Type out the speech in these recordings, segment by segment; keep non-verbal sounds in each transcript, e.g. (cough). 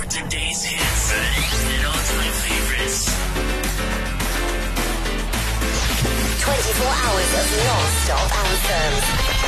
for today's hits and all-time favorites. 24 hours of non-stop anthems.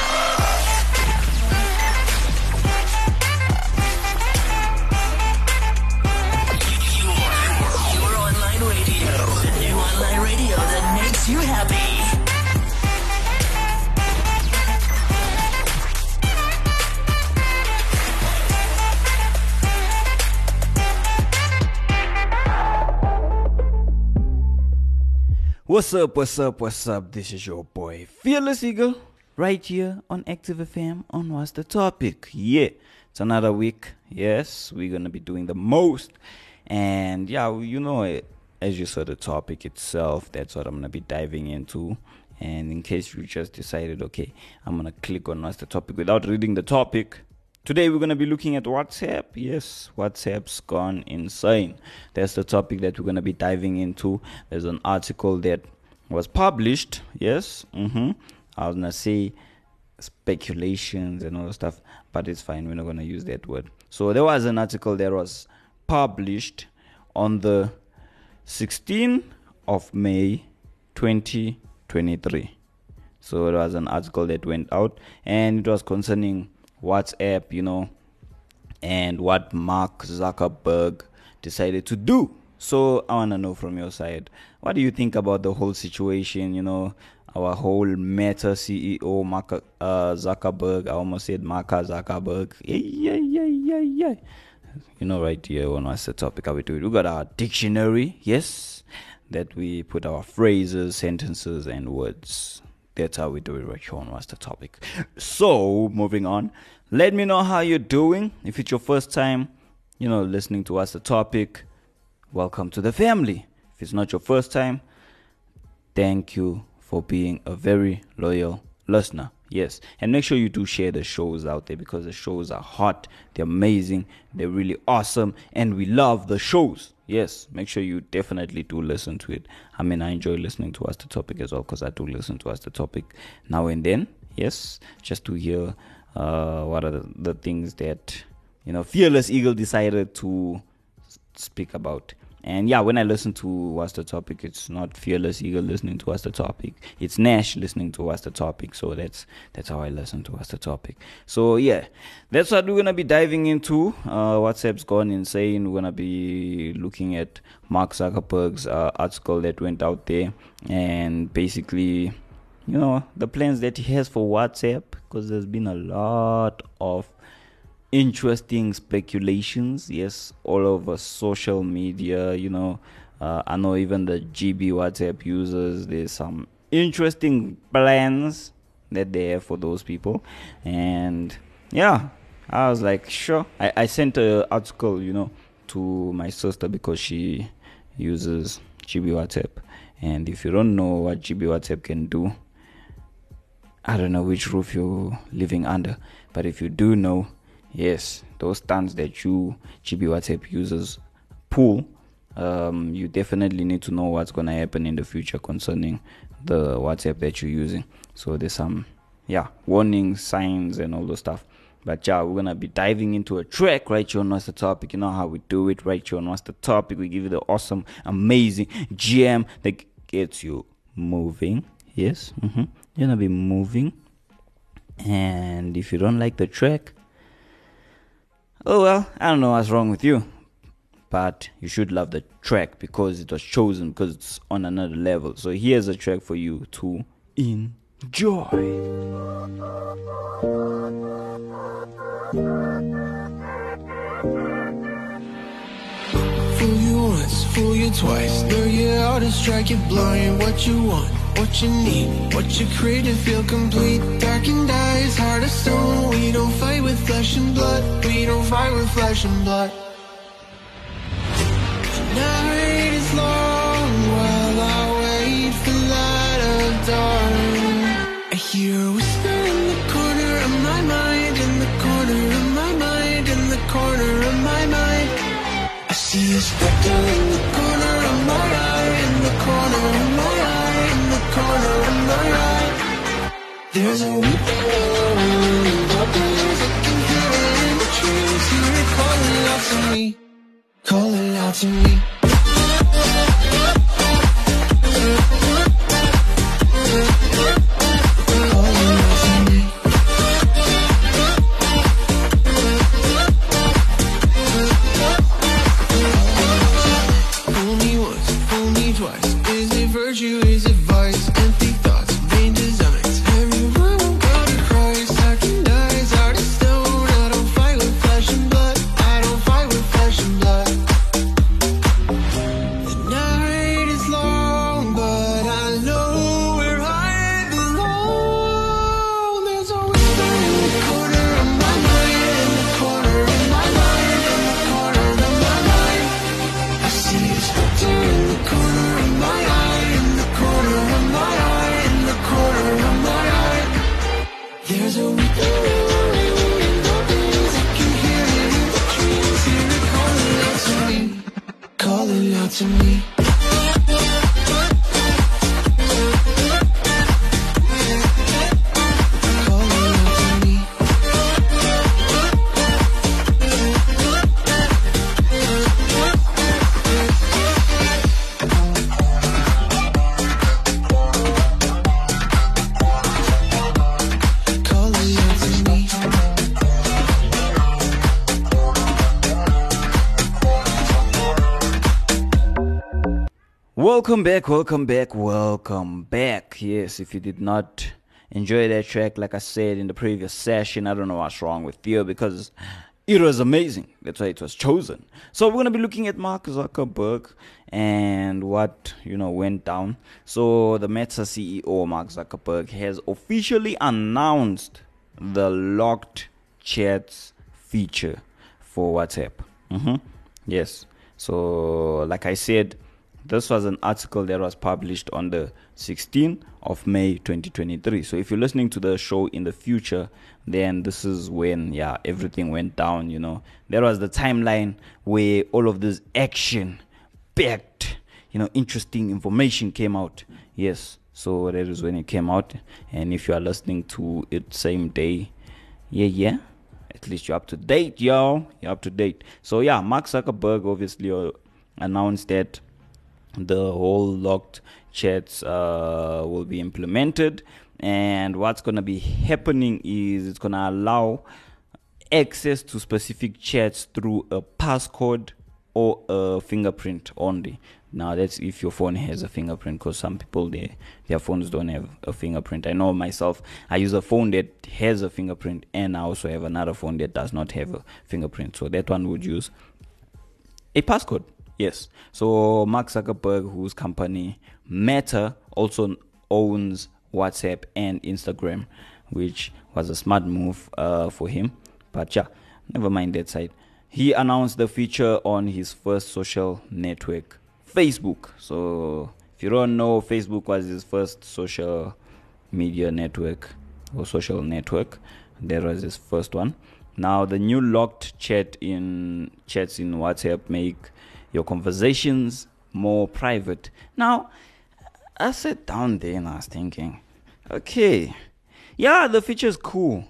What's up, what's up, what's up? This is your boy Fearless Eagle right here on Active FM on What's the Topic. Yeah, it's another week. Yes, we're gonna be doing the most. And yeah, you know, as you saw the topic itself, that's what I'm gonna be diving into. And in case you just decided, okay, I'm gonna click on What's the Topic without reading the topic, Today we're going to be looking at WhatsApp. Yes, WhatsApp's gone insane. That's the topic that we're going to be diving into. There's an article that was published. Yes, mm-hmm. I was going to say speculations and all that stuff, but it's fine. We're not going to use that word. So there was an article that was published on the 16th of May 2023. So it was an article that went out and it was concerning WhatsApp, you know, and what Mark Zuckerberg decided to do. So I want to know from your side, what do you think about the whole situation? You know, our whole Meta CEO, Mark uh, Zuckerberg. I almost said Mark Zuckerberg. Yeah, yeah, yeah, yeah, yeah. You know, right here on what's the topic? How we do it? We got our dictionary, yes, that we put our phrases, sentences, and words. That's how we do it right here on What's the Topic. So, moving on. Let me know how you're doing. If it's your first time, you know, listening to What's the Topic, welcome to the family. If it's not your first time, thank you for being a very loyal listener. Yes, and make sure you do share the shows out there because the shows are hot, they're amazing, they're really awesome, and we love the shows. Yes, make sure you definitely do listen to it. I mean, I enjoy listening to What's the Topic as well because I do listen to What's the Topic now and then. Yes, just to hear uh, what are the, the things that you know Fearless Eagle decided to speak about. And yeah, when I listen to What's the Topic, it's not Fearless Eagle listening to What's the Topic. It's Nash listening to What's the Topic. So that's that's how I listen to What's the Topic. So yeah, that's what we're gonna be diving into. Uh, WhatsApp's gone insane. We're gonna be looking at Mark Zuckerberg's uh, article that went out there, and basically, you know, the plans that he has for WhatsApp. Because there's been a lot of interesting speculations yes all over social media you know uh, i know even the gb whatsapp users there's some interesting plans that they have for those people. And yeah i was like sure. I, I sent an article you know to my sister because she uses gb whatsapp. And if you don't know what gb whatsapp can do I don't know which roof you're living under, but if you do know, yes, those stands that you GB WhatsApp users pull, um, you definitely need to know what's gonna happen in the future concerning the WhatsApp that you're using. So there's some, yeah, warning signs and all those stuff. But yeah, we're gonna be diving into a track right here on What's the Topic. You know how we do it right here on What's the Topic. We give you the awesome, amazing jam that gets you moving. Yes, mm-hmm. you're gonna be moving. And if you don't like the track, oh well, I don't know what's wrong with you. But you should love the track because it was chosen because it's on another level. So here's a track for you to enjoy. Fool you once, fool you twice. You out and strike you blind. What you want, what you need, what you feel complete. Dark and eyes, heart of stone. We don't fight with flesh and blood. We don't fight with flesh and blood. The night is long while I wait for light of dawn. I hear a whisper in the corner of my mind, in the corner of my mind, in the corner of my mind. I see a specter in the corner of my eye, in the corner of my eye, in the corner of my eye. There's a weeping to me, calling out to me. Welcome back, welcome back, welcome back. Yes, if you did not enjoy that track, like I said in the previous session, I don't know what's wrong with you because it was amazing. That's why it was chosen. So we're gonna be looking at Mark Zuckerberg and what you know went down. So the Meta CEO Mark Zuckerberg has officially announced the locked chats feature for WhatsApp. hmm Yes. So like I said, this was an article that was published on the 16th of May 2023. So if you're listening to the show in the future, then this is when yeah everything went down. You know, there was the timeline where all of this action packed, you know, interesting information came out. Yes, so that is when it came out. And if you are listening to it same day, yeah, yeah. At least you're up to date, y'all. yo. You're up to date. So yeah, Mark Zuckerberg obviously uh, announced that the whole locked chats uh, will be implemented. And what's going to be happening is it's going to allow access to specific chats through a passcode or a fingerprint only. Now that's if your phone has a fingerprint because some people they, their phones don't have a fingerprint. I know myself i use a phone that has a fingerprint and i also have another phone that does not have a fingerprint. So that one would use a passcode. Yes. So Mark Zuckerberg, whose company Meta also owns WhatsApp and Instagram, which was a smart move uh, for him. But yeah, never mind that side. He announced the feature on his first social network, Facebook. So if you don't know, Facebook was his first social media network or social network. That was his first one. Now the new locked chat in chats in WhatsApp make your conversations more private. Now I sat down there and I was thinking, okay, yeah, the feature is cool.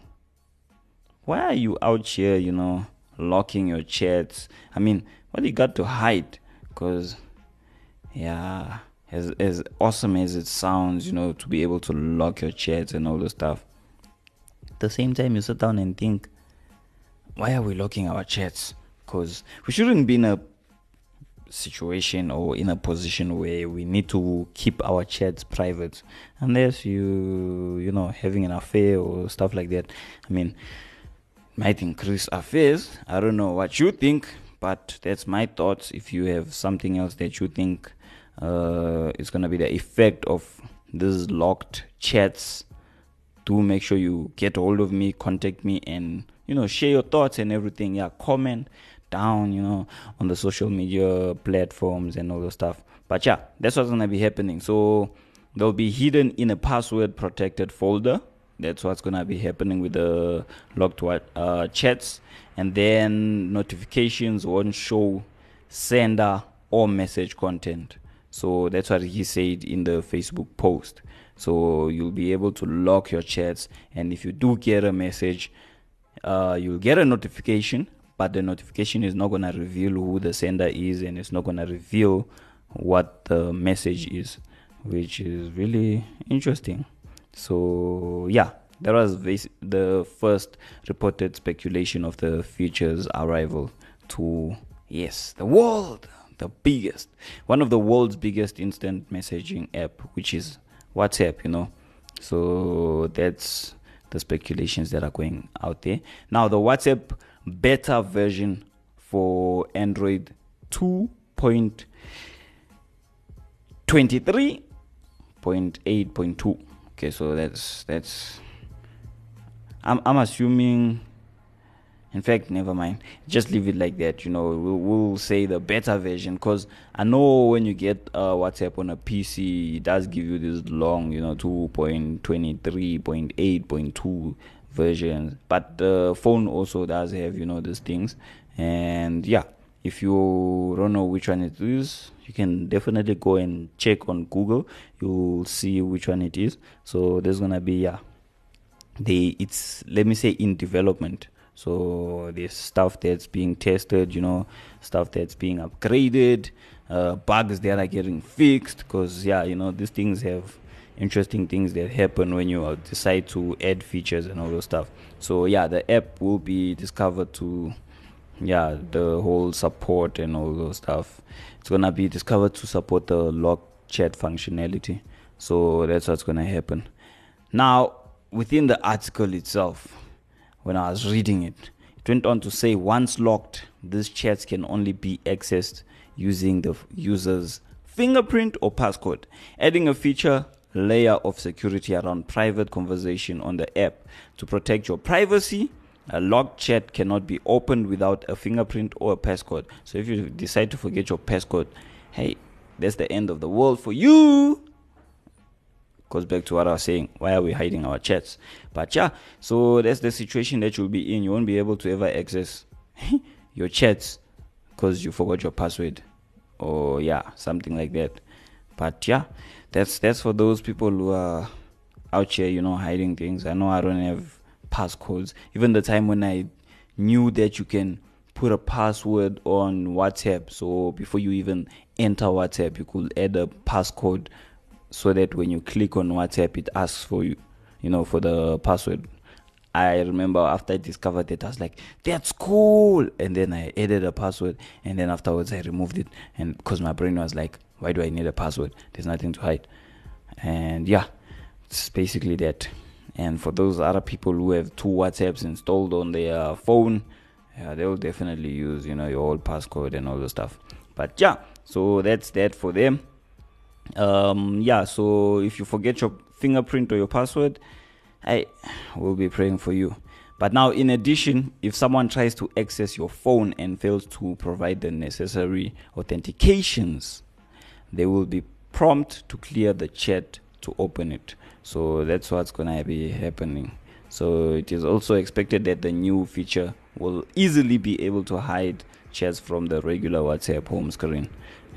Why are you out here, you know, locking your chats? I mean, what you got to hide? Because, yeah, as as awesome as it sounds, you know, to be able to lock your chats and all the stuff. At the same time, you sit down and think, why are we locking our chats? Because we shouldn't be in a situation or in a position where we need to keep our chats private unless you you know having an affair or stuff like that. I mean might increase affairs. I don't know what you think but that's my thoughts. If you have something else that you think uh, is going to be the effect of these locked chats do make sure you get hold of me contact me and you know share your thoughts and everything. Yeah comment down you know on the social media platforms and all the stuff. But yeah that's what's gonna be happening. So they'll be hidden in a password protected folder. That's what's gonna be happening with the locked uh, chats. And then notifications won't show sender or message content. So that's what he said in the facebook post. So you'll be able to lock your chats. And if you do get a message uh, you'll get a notification but the notification is not going to reveal who the sender is and it's not going to reveal what the message is, which is really interesting. So, yeah, that was the first reported speculation of the feature's arrival to, yes, the world, the biggest, one of the world's biggest instant messaging app, which is WhatsApp, you know. So that's the speculations that are going out there. Now, the WhatsApp beta version for Android 2.23.8.2. Okay, so that's that's. I'm I'm assuming. In fact, never mind. Just leave it like that. You know, we'll, we'll say the beta version because I know when you get uh, WhatsApp on a PC, it does give you this long, you know, 2.23.8.2 versions. But the phone also does have, you know, these things. And yeah, if you don't know which one it is, you can definitely go and check on Google. You'll see which one it is. So there's gonna be yeah, they it's let me say in development so there's stuff that's being tested you know stuff that's being upgraded uh, bugs that are getting fixed because yeah you know these things have interesting things that happen when you decide to add features and all those stuff. So yeah the app will be discovered to yeah the whole support and all those stuff. It's gonna be discovered to support the log chat functionality. So that's what's gonna happen. Now within the article itself when i was reading it it went on to say once locked these chats can only be accessed using the user's fingerprint or passcode. Adding a feature layer of security around private conversation on the app to protect your privacy a locked chat cannot be opened without a fingerprint or a passcode. So if you decide to forget your passcode, hey, that's the end of the world for you. Goes back to what I was saying. Why are we hiding our chats? But yeah, so that's the situation that you'll be in. You won't be able to ever access (laughs) your chats because you forgot your password, or yeah, something like that. But yeah, that's that's for those people who are out here, you know, hiding things. I know I don't have passcodes. Even the time when I knew that you can put a password on WhatsApp, so before you even enter WhatsApp, you could add a passcode so that when you click on WhatsApp, it asks for you, you know, for the password. I remember after I discovered it, I was like, "That's cool," and then I added a password, and then afterwards I removed it, and because my brain was like, "Why do I need a password? There's nothing to hide," and yeah, it's basically that. And for those other people who have two WhatsApps installed on their phone, yeah, they will definitely use you know your old passcode and all the stuff. But yeah, so that's that for them um yeah so if you forget your fingerprint or your password i will be praying for you. But now in addition if someone tries to access your phone and fails to provide the necessary authentications they will be prompt to clear the chat to open it. So that's what's gonna be happening. So it is also expected that the new feature will easily be able to hide chats from the regular whatsapp home screen.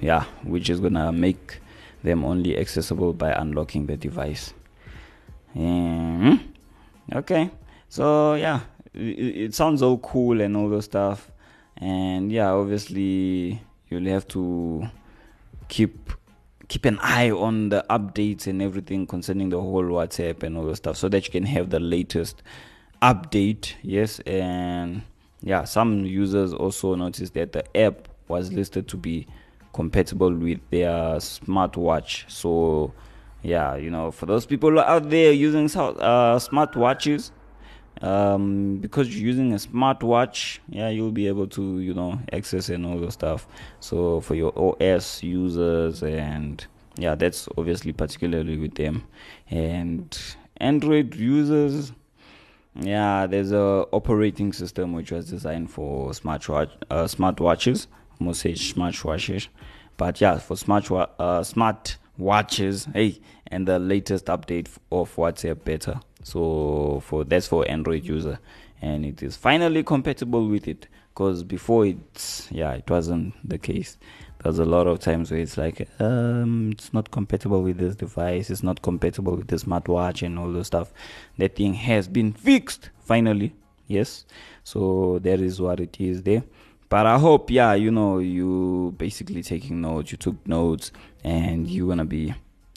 Yeah which is gonna make them only accessible by unlocking the device. Mhm. Okay, so yeah, it, it sounds all cool and all those stuff, and yeah, obviously you'll have to keep keep an eye on the updates and everything concerning the whole WhatsApp and all those stuff, so that you can have the latest update. Yes, and yeah, some users also noticed that the app was listed to be compatible with their smartwatch. So, yeah, you know, for those people out there using uh, smartwatches, um, because you're using a smartwatch, yeah, you'll be able to, you know, access and all the stuff. So, for Wear OS users, and yeah, that's obviously particularly with them, and Android users. Yeah, there's a operating system which was designed for smartwatch uh, smartwatches. Almost say smartwatches, but yeah, for smart uh, smart watches. Hey, and the latest update of WhatsApp beta. So for that's for Android user, and it is finally compatible with it. Because before it's yeah, it wasn't the case. There's a lot of times where it's like um, it's not compatible with this device. It's not compatible with the smartwatch and all those stuff. That thing has been fixed finally. Yes. So that is what it is there. But I hope, yeah, you know, you basically taking notes, you took notes, and you're gonna be,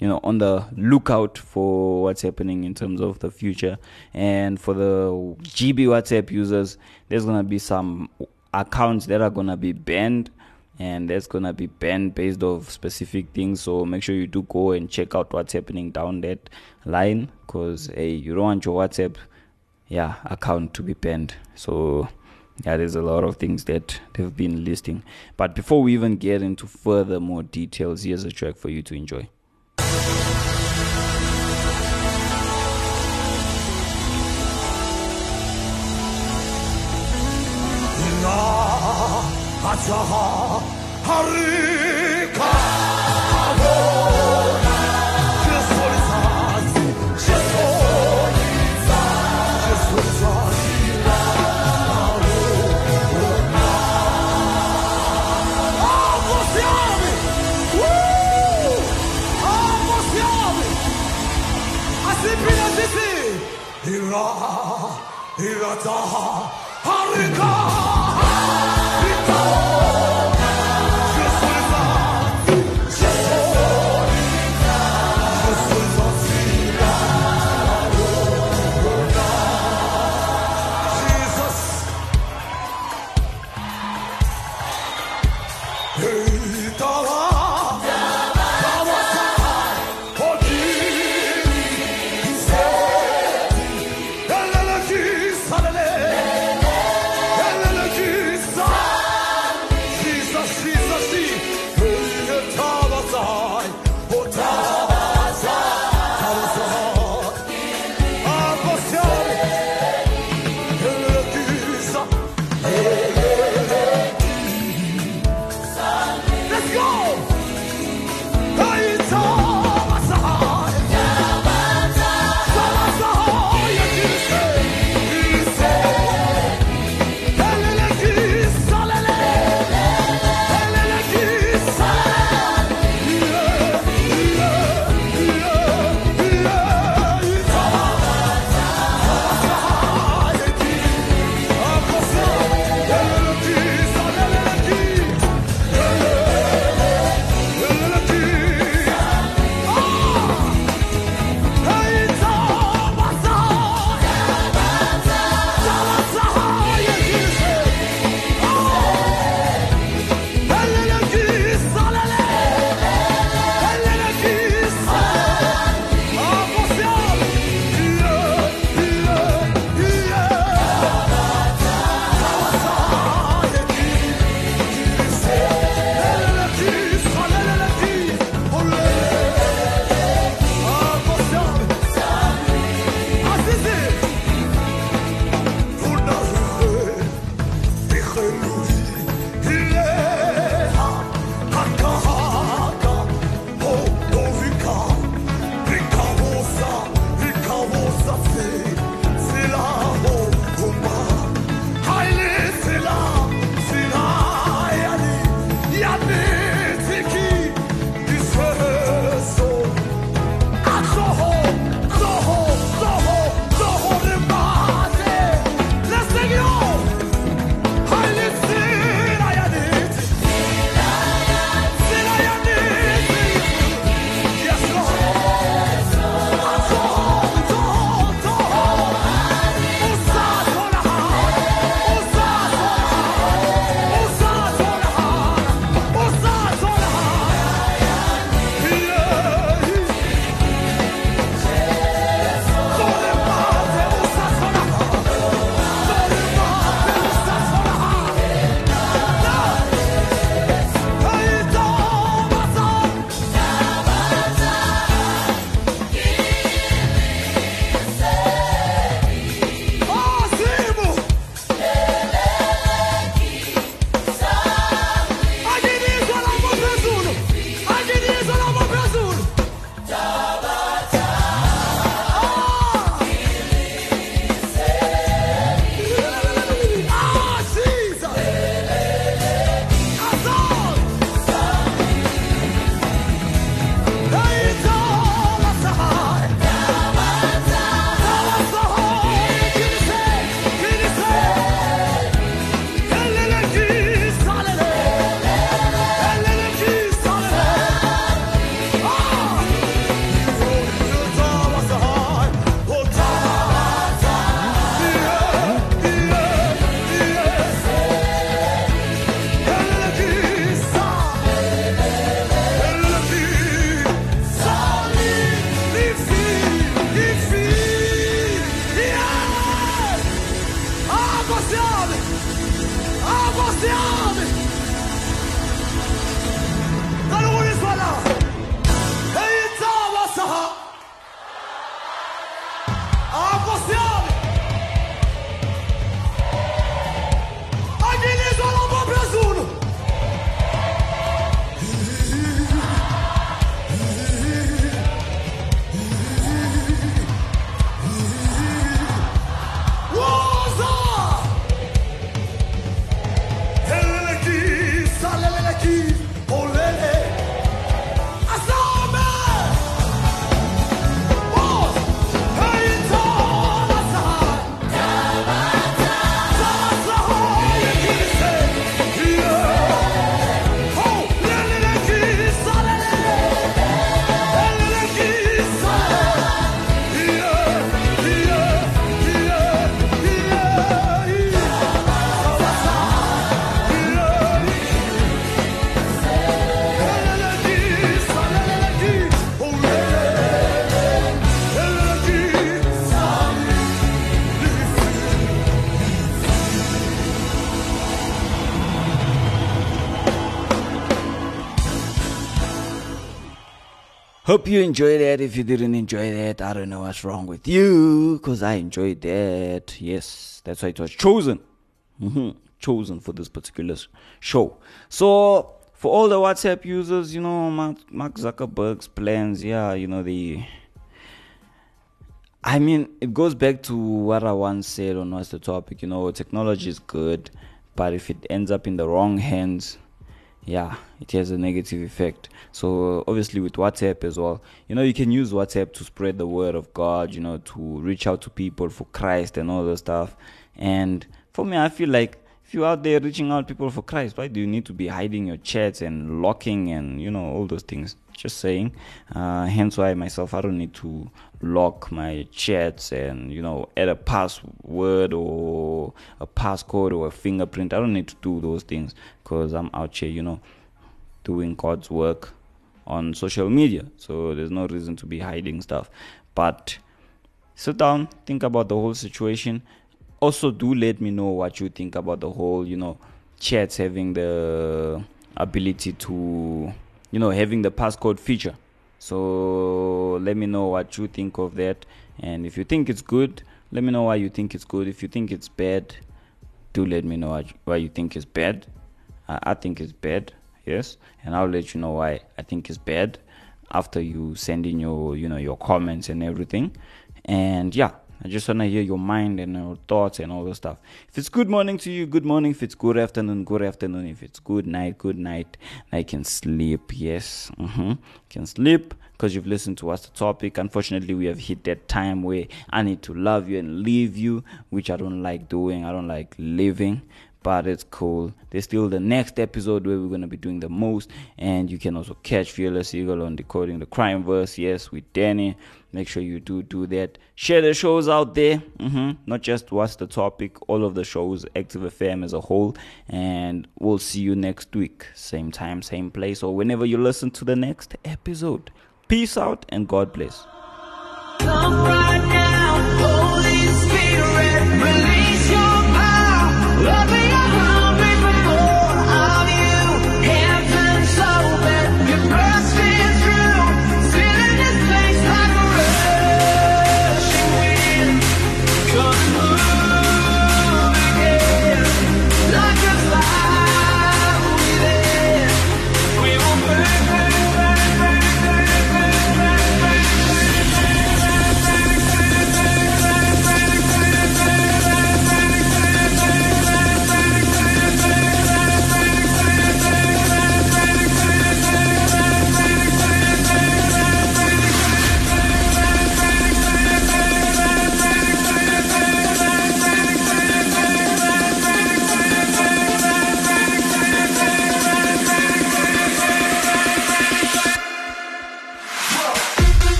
you know, on the lookout for what's happening in terms of the future. And for the GB WhatsApp users, there's gonna be some accounts that are gonna be banned and that's gonna be banned based off specific things. So make sure you do go and check out what's happening down that line because hey you don't want your whatsapp yeah account to be banned. So yeah there's a lot of things that they've been listing. But before we even get into further more details here's a track for you to enjoy Ah, ah, ah, ah, ah. Hope you enjoyed that. If you didn't enjoy that, I don't know what's wrong with you. Because I enjoyed that. Yes, that's why it was chosen. hmm Chosen for this particular show. So, for all the WhatsApp users, you know, Mark Zuckerberg's plans, yeah, you know, the. I mean, it goes back to what I once said on what's the topic. You know, technology is good, but if it ends up in the wrong hands, yeah, it has a negative effect. So obviously with WhatsApp as well, you know, you can use WhatsApp to spread the word of God, you know, to reach out to people for Christ and all that stuff. And for me, I feel like if you're out there reaching out people for Christ, why do you need to be hiding your chats and locking and you know all those things? Just saying. Uh, hence why myself, I don't need to lock my chats and you know add a password or a passcode or a fingerprint. I don't need to do those things because I'm out here, you know, doing God's work on social media. So there's no reason to be hiding stuff. But sit down, think about the whole situation. Also, do let me know what you think about the whole, you know, chats having the ability to, you know, having the passcode feature. So let me know what you think of that. And if you think it's good, let me know why you think it's good. If you think it's bad, do let me know why you think it's bad. I, think it's bad, yes, and I'll let you know why I think it's bad after you send in your you know your comments and everything. And yeah, I just wanna hear your mind and your thoughts and all the stuff. If it's good morning to you, good morning. If it's good afternoon, good afternoon. If it's good night, good night. I can sleep. Yes, mm-hmm. can sleep because you've listened to What's the Topic. Unfortunately, we have hit that time where I need to love you and leave you, which I don't like doing. I don't like living but it's cool. There's still the next episode where we're gonna be doing the most, and you can also catch Fearless Eagle on decoding the crime verse. Yes, with Danny. Make sure you do do that. Share the shows out there. hmm Not just what's the topic. All of the shows, Active FM as a whole, and we'll see you next week, same time, same place, or whenever you listen to the next episode. Peace out and God bless.